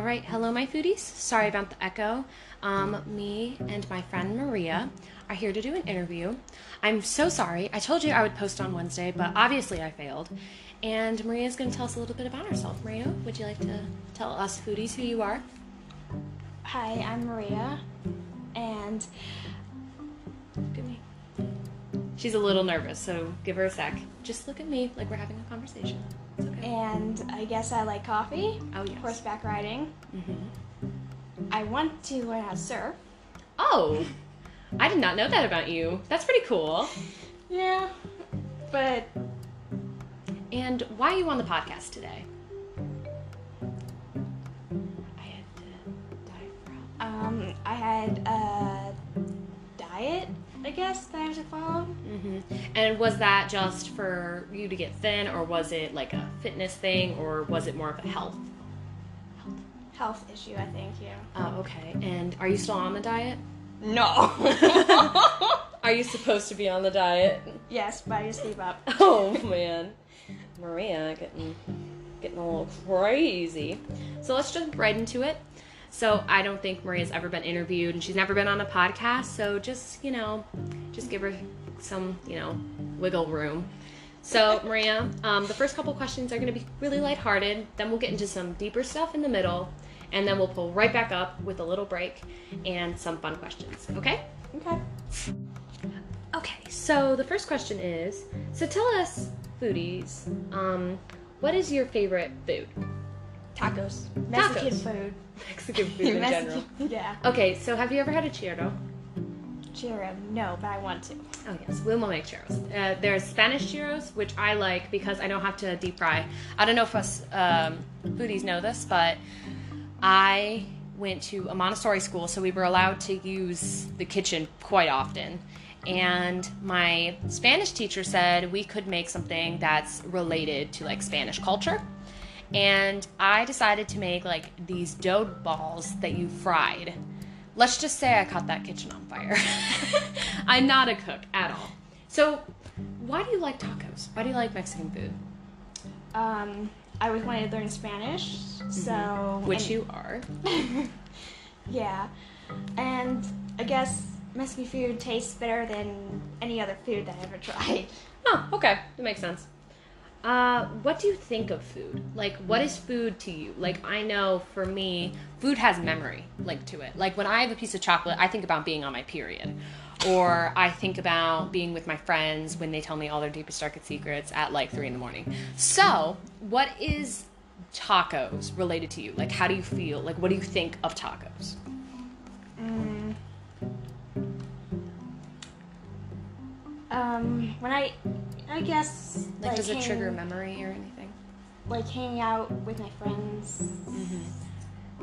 All right, hello, my foodies. Sorry about the echo. Um, me and my friend Maria are here to do an interview. I'm so sorry. I told you I would post on Wednesday, but obviously I failed. And Maria is going to tell us a little bit about herself. Maria, would you like to tell us foodies who you are? Hi, I'm Maria, and Look at me. She's a little nervous, so give her a sec. Just look at me like we're having a conversation. Okay. and I guess I like coffee, Oh, yes. horseback riding. Mm-hmm. I want to learn how to surf. Oh, I did not know that about you. That's pretty cool. Yeah, but And why are you on the podcast today? I had to dive um, I had a diet, I guess, that I have to follow. hmm And was that just for you to get thin, or was it like a fitness thing, or was it more of a health? Health issue, I think. Yeah. Oh, okay. And are you still on the diet? No. Are you supposed to be on the diet? yes, but I just gave up. Oh man, Maria getting getting a little crazy. So let's jump right into it. So I don't think Maria's ever been interviewed, and she's never been on a podcast. So just you know, just give her some you know wiggle room. So Maria, um, the first couple questions are going to be really lighthearted. Then we'll get into some deeper stuff in the middle, and then we'll pull right back up with a little break and some fun questions. Okay? Okay. Okay, so the first question is so tell us, foodies, um, what is your favorite food? Tacos. Mexican Tacos. food. Mexican food in general. Yeah. Okay, so have you ever had a churro? Churro. No, but I want to. Oh yes, we will make churros. Uh, there's Spanish churros, which I like because I don't have to deep fry. I don't know if us um, foodies know this, but I went to a Montessori school, so we were allowed to use the kitchen quite often. And my Spanish teacher said we could make something that's related to like Spanish culture. And I decided to make like these dough balls that you fried. Let's just say I caught that kitchen on fire. I'm not a cook at all. So, why do you like tacos? Why do you like Mexican food? Um, I always wanted to learn Spanish, so Mm-hmm. Which and- you are. Yeah, and I guess Mexican food tastes better than any other food that I ever tried. Oh, okay. That makes sense. Uh, what do you think of food? Like, what is food to you? Like, I know for me, food has memory linked to it. Like, when I have a piece of chocolate, I think about being on my period. Or I think about being with my friends when they tell me all their deepest, darkest secrets at like three in the morning. So, what is tacos related to you? Like, how do you feel? Like, what do you think of tacos? Mm. Um, when I, I guess Like, does it trigger memory or anything? Like hanging out with my friends.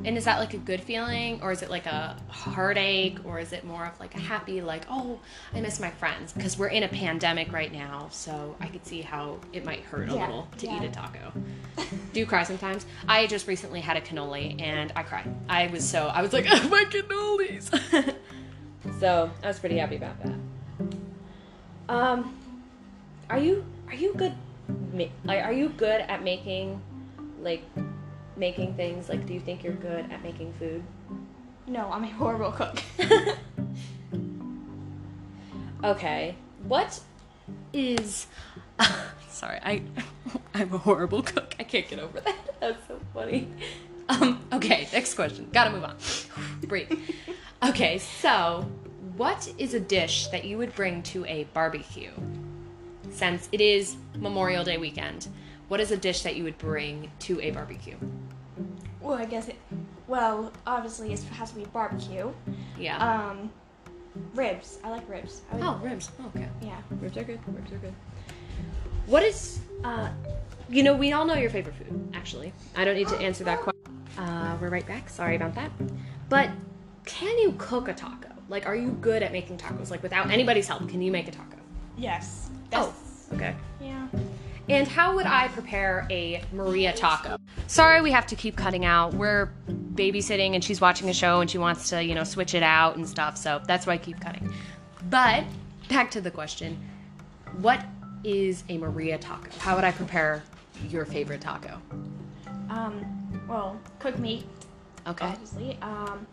And is that like a good feeling, or is it like a heartache, or is it more of like a happy, like, oh, I miss my friends? Because we're in a pandemic right now, so I could see how it might hurt a Yeah, little to yeah. eat a taco. Do you cry sometimes? I just recently had a cannoli and I cried. I was so, I was like, oh, my cannolis. so I was pretty happy about that. Um, are you are you good? Like, are you good at making like making things? Like, do you think you're good at making food? No, I'm a horrible cook. Okay. What is Sorry, I I'm a horrible cook. I can't get over that. That's so funny. Um, okay, next question. Gotta move on. Breathe. Okay, so what is a dish that you would bring to a barbecue? Since it is Memorial Day weekend, what is a dish that you would bring to a barbecue? well, I guess it. Well, obviously it has to be barbecue. Yeah. Um, ribs. I like ribs. I would, oh, ribs. Okay. Yeah. Ribs are good. Ribs are good. What is, uh, you know, we all know your favorite food, actually. I don't need to answer that question. Uh, we're right back. Sorry about that. But can you cook a taco? Like, are you good at making tacos? Like, without anybody's help, can you make a taco? Yes. Oh, okay. Yeah. And how would I prepare a Maria taco? Sorry, we have to keep cutting out. We're babysitting and she's watching a show and she wants to, you know, switch it out and stuff. So that's why I keep cutting. But back to the question What is a Maria taco? How would I prepare your favorite taco? Um, well, cooked meat, Okay. Obviously. Um,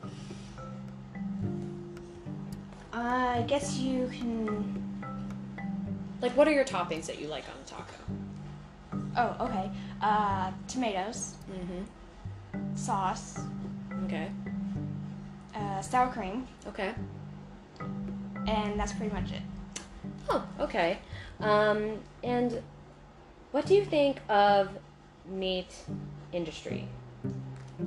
I guess you can. Like, what are your toppings that you like on a taco? Oh, okay. Uh, tomatoes, Mm-hmm. sauce, Okay. uh, sour cream, Okay. and that's pretty much it. Oh, okay. Um, and what do you think of meat industry?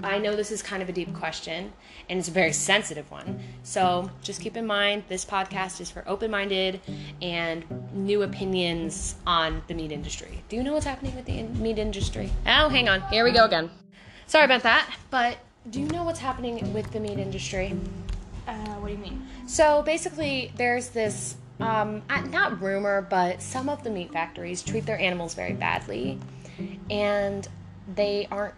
I know this is kind of a deep question and it's a very sensitive one. So just keep in mind this podcast is for open minded and new opinions on the meat industry. Do you know what's happening with the in- meat industry? Oh, hang on. Here we go again. Sorry about that. But do you know what's happening with the meat industry? Uh, what do you mean? So basically, there's this um, uh, not rumor, but some of the meat factories treat their animals very badly, and they aren't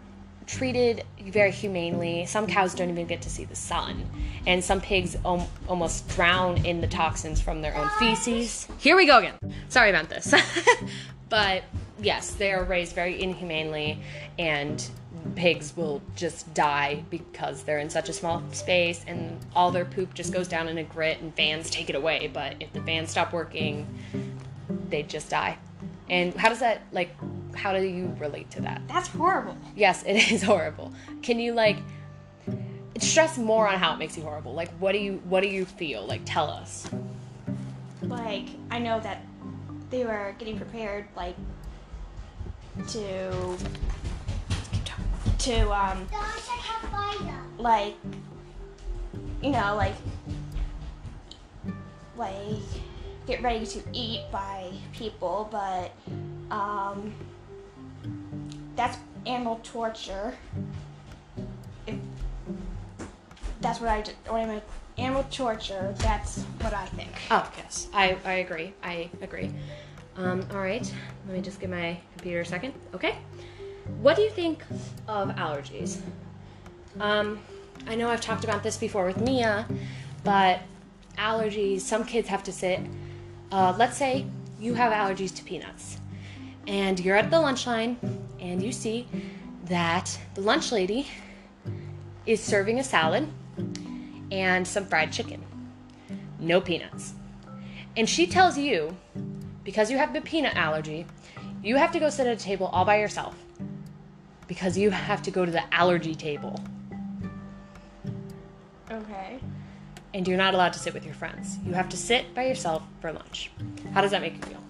treated very humanely. Some cows don't even get to see the sun, and some pigs om- almost drown in the toxins from their own feces. Here we go again. Sorry about this. but yes, they are raised very inhumanely, and pigs will just die because they're in such a small space and all their poop just goes down in a grit and fans take it away. But if the fans stop working, they just die. And how does that, like, how do you relate to that? That's horrible. Yes, it is horrible. Can you, like, stress more on how it makes you horrible? Like, what do you, what do you feel? Like, tell us. Like, I know that they were getting prepared, like, to to um like you know like like get ready to eat by people but um that's animal torture if that's what i what i meant animal torture that's what i think Oh, yes. I, I agree. I agree. Um, all right. Let me just get my computer a second. Okay. What do you think of allergies? Um, I know I've talked about this before with Mia, but allergies, some kids have to sit. Uh, let's say you have allergies to peanuts, and you're at the lunch line, and you see that the lunch lady is serving a salad and some fried chicken no peanuts. And she tells you, because you have the peanut allergy, you have to go sit at a table all by yourself because you have to go to the allergy table okay and you're not allowed to sit with your friends. You have to sit by yourself for lunch. How does that make you feel?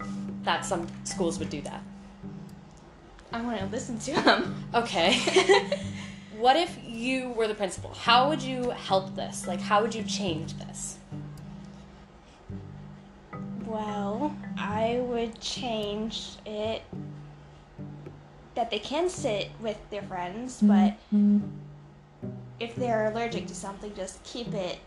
That some schools would do that. I want to listen to them Okay. what if you were the principal? How would you help this? Like, how would you change this? Well, I would change it that they can sit with their friends, but mm-hmm. if they're allergic to something, just keep it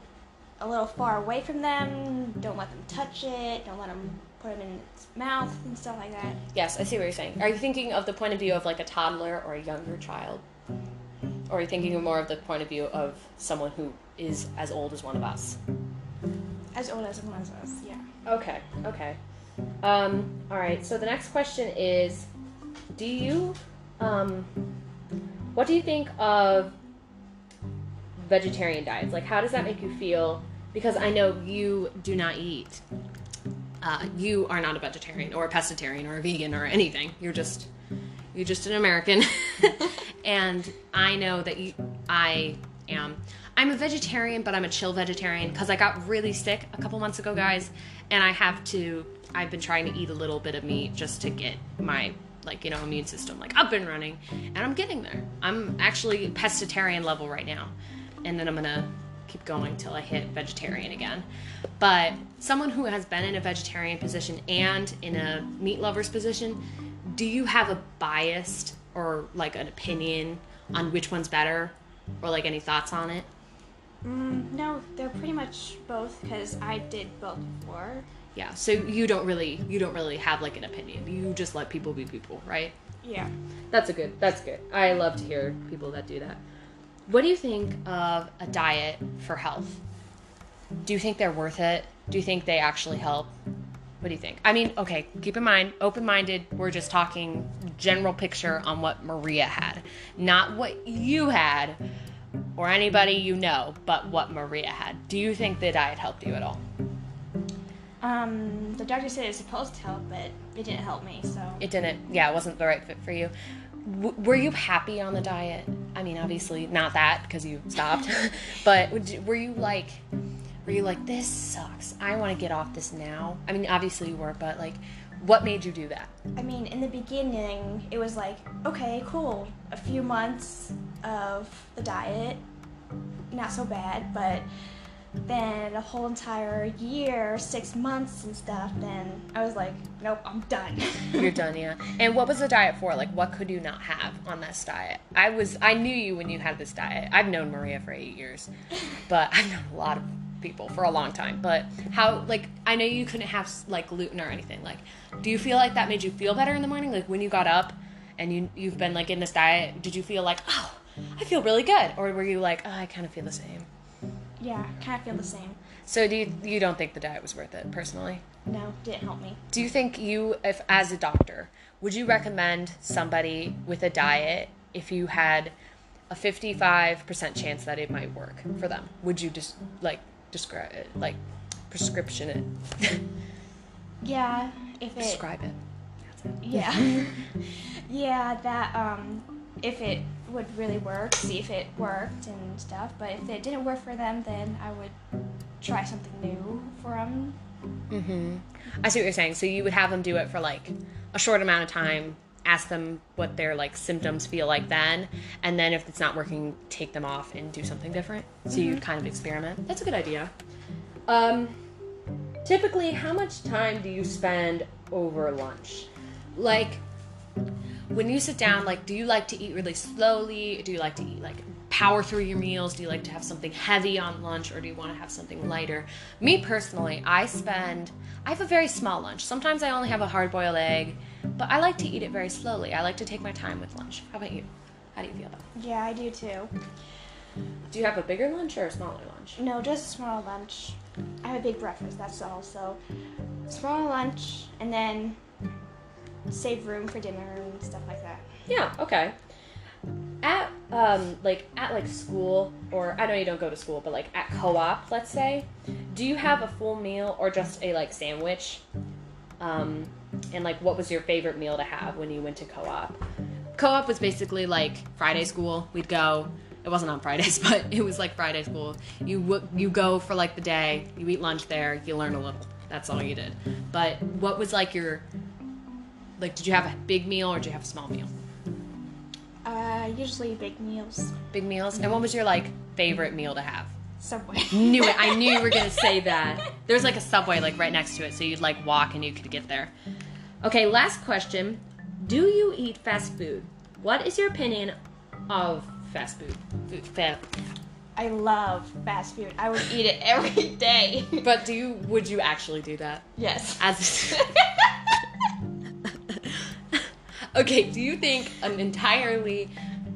a little far away from them. Don't let them touch it. Don't let them put it in its mouth and stuff like that. Yes, I see what you're saying. Are you thinking of the point of view of like a toddler or a younger child? Or are you thinking more of the point of view of someone who is as old as one of us? As old as one of us, yeah. Okay, okay. Um, all right, so the next question is Do you, um, what do you think of vegetarian diets? Like, how does that make you feel? Because I know you do not eat. Uh, you are not a vegetarian or a pescatarian or a vegan or anything. You're just, you're just an American. and I know that you, I am. I'm a vegetarian, but I'm a chill vegetarian because I got really sick a couple months ago, guys, and I have to. I've been trying to eat a little bit of meat just to get my like you know immune system like up and running, and I'm getting there. I'm actually pescatarian level right now, and then I'm gonna keep going till I hit vegetarian again. But someone who has been in a vegetarian position and in a meat lover's position, do you have a biased or like an opinion on which one's better, or like any thoughts on it? Mm, no, they're pretty much both because I did both before. Yeah, so you don't really you don't really have like an opinion. You just let people be people, right? Yeah. That's a good. That's good. I love to hear people that do that. What do you think of a diet for health? Do you think they're worth it? Do you think they actually help? What do you think? I mean, okay, keep in mind, open minded, we're just talking general picture on what Maria had, not what you had, or anybody you know but what Maria had. Do you think the diet helped you at all? Um, the doctor said it's supposed to help, but it didn't help me. So It didn't, yeah, it wasn't the right fit for you. W- were you happy on the diet? I mean, obviously not that because you stopped, but would you, were you like, were you like, this sucks. I want to get off this now? I mean, obviously you were, but like, what made you do that? I mean, in the beginning, it was like, okay, cool, a few months of the diet, not so bad, but then a whole entire year, six months and stuff, then I was like, nope, I'm done. You're done, yeah. And what was the diet for? Like, what could you not have on this diet? I was, I knew you when you had this diet. I've known Maria for eight years, but I've known a lot of people for a long time. But how, like, I know you couldn't have like gluten or anything. Like, do you feel like that made you feel better in the morning? Like when you got up and you you've been like in this diet, did you feel like, oh, I feel really good, or were you like, oh, I kind of feel the same? Yeah, kind of feel the same. So do you you don't think the diet was worth it personally? No, didn't help me. Do you think you, if as a doctor, would you recommend somebody with a diet if you had a 55% chance that it might work for them? Would you just like describe it, like prescription it, Yeah, if it, describe it? yeah, yeah, that um, if it would really work, see if it worked and stuff. But if it didn't work for them, then I would try something new for them. Mm-hmm. I see what you're saying. So you would have them do it for like a short amount of time, ask them what their like symptoms feel like then, and then if it's not working, take them off and do something different. So you'd kind of experiment. That's a good idea. Um, typically, how much time do you spend over lunch? Like, when you sit down, like, do you like to eat really slowly? Do you like to eat like power through your meals? Do you like to have something heavy on lunch or do you want to have something lighter? Me personally, I spend, I have a very small lunch. Sometimes I only have a hard boiled egg, but I like to eat it very slowly. I like to take my time with lunch. How about you? How do you feel about it? Yeah, I do too. Do you have a bigger lunch or a smaller lunch? No, just a small lunch. I have a big breakfast, that's all. So, small lunch, and then save room for dinner and stuff like that. Yeah, okay. At um like at like school or I know you don't go to school, but like at co-op, let's say, do you have a full meal or just a like sandwich? Um and like what was your favorite meal to have when you went to co-op? Co-op was basically like Friday school. We'd go it wasn't on Fridays, but it was like Friday school. You w- you go for like the day, you eat lunch there, you learn a little. That's all you did. But what was like your like did you have a big meal or did you have a small meal? Uh, usually big meals. Big meals. And what was your like favorite meal to have? Subway. Knew it. I knew you were gonna say that. There's like a subway like right next to it, so you'd like walk and you could get there. Okay, last question. Do you eat fast food? What is your opinion of fast food? Food, fa- I love fast food. I would eat it every day. but do you would you actually do that? yes. As Okay, do you think an entirely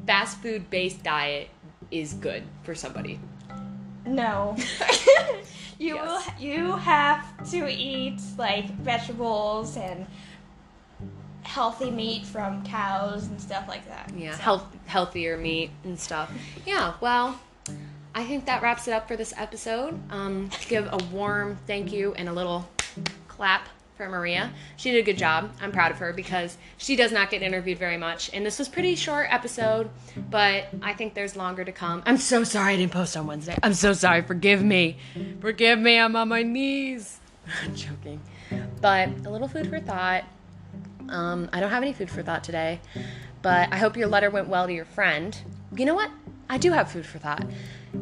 fast food based diet is good for somebody? No. you Yes. you have to eat like vegetables and healthy meat from cows and stuff like that. Yeah, So- health, healthier meat and stuff. Yeah, well, I think that wraps it up for this episode. Um, give a warm thank you and a little clap for Maria. She did a good job. I'm proud of her because she does not get interviewed very much. And this was pretty short episode, but I think there's longer to come. I'm so sorry I didn't post on Wednesday. I'm so sorry. Forgive me. Forgive me. I'm on my knees. I'm joking. But a little food for thought. Um, I don't have any food for thought today, but I hope your letter went well to your friend. You know what? I do have food for thought.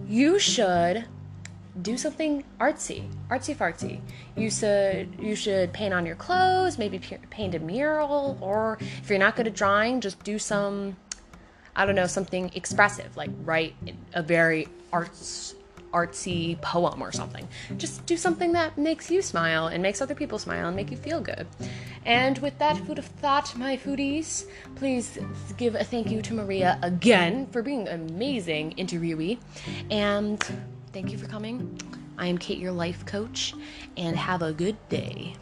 You should do something artsy, artsy fartsy. You should you should paint on your clothes, maybe paint a mural, or if you're not good at drawing, just do some, I don't know, something expressive, like write a very arts artsy poem or something. Just do something that makes you smile and makes other people smile and make you feel good. And with that food of thought, my foodies, please give a thank you to Maria again for being an amazing interviewee. And thank you for coming. I am Kate, your life coach, and have a good day.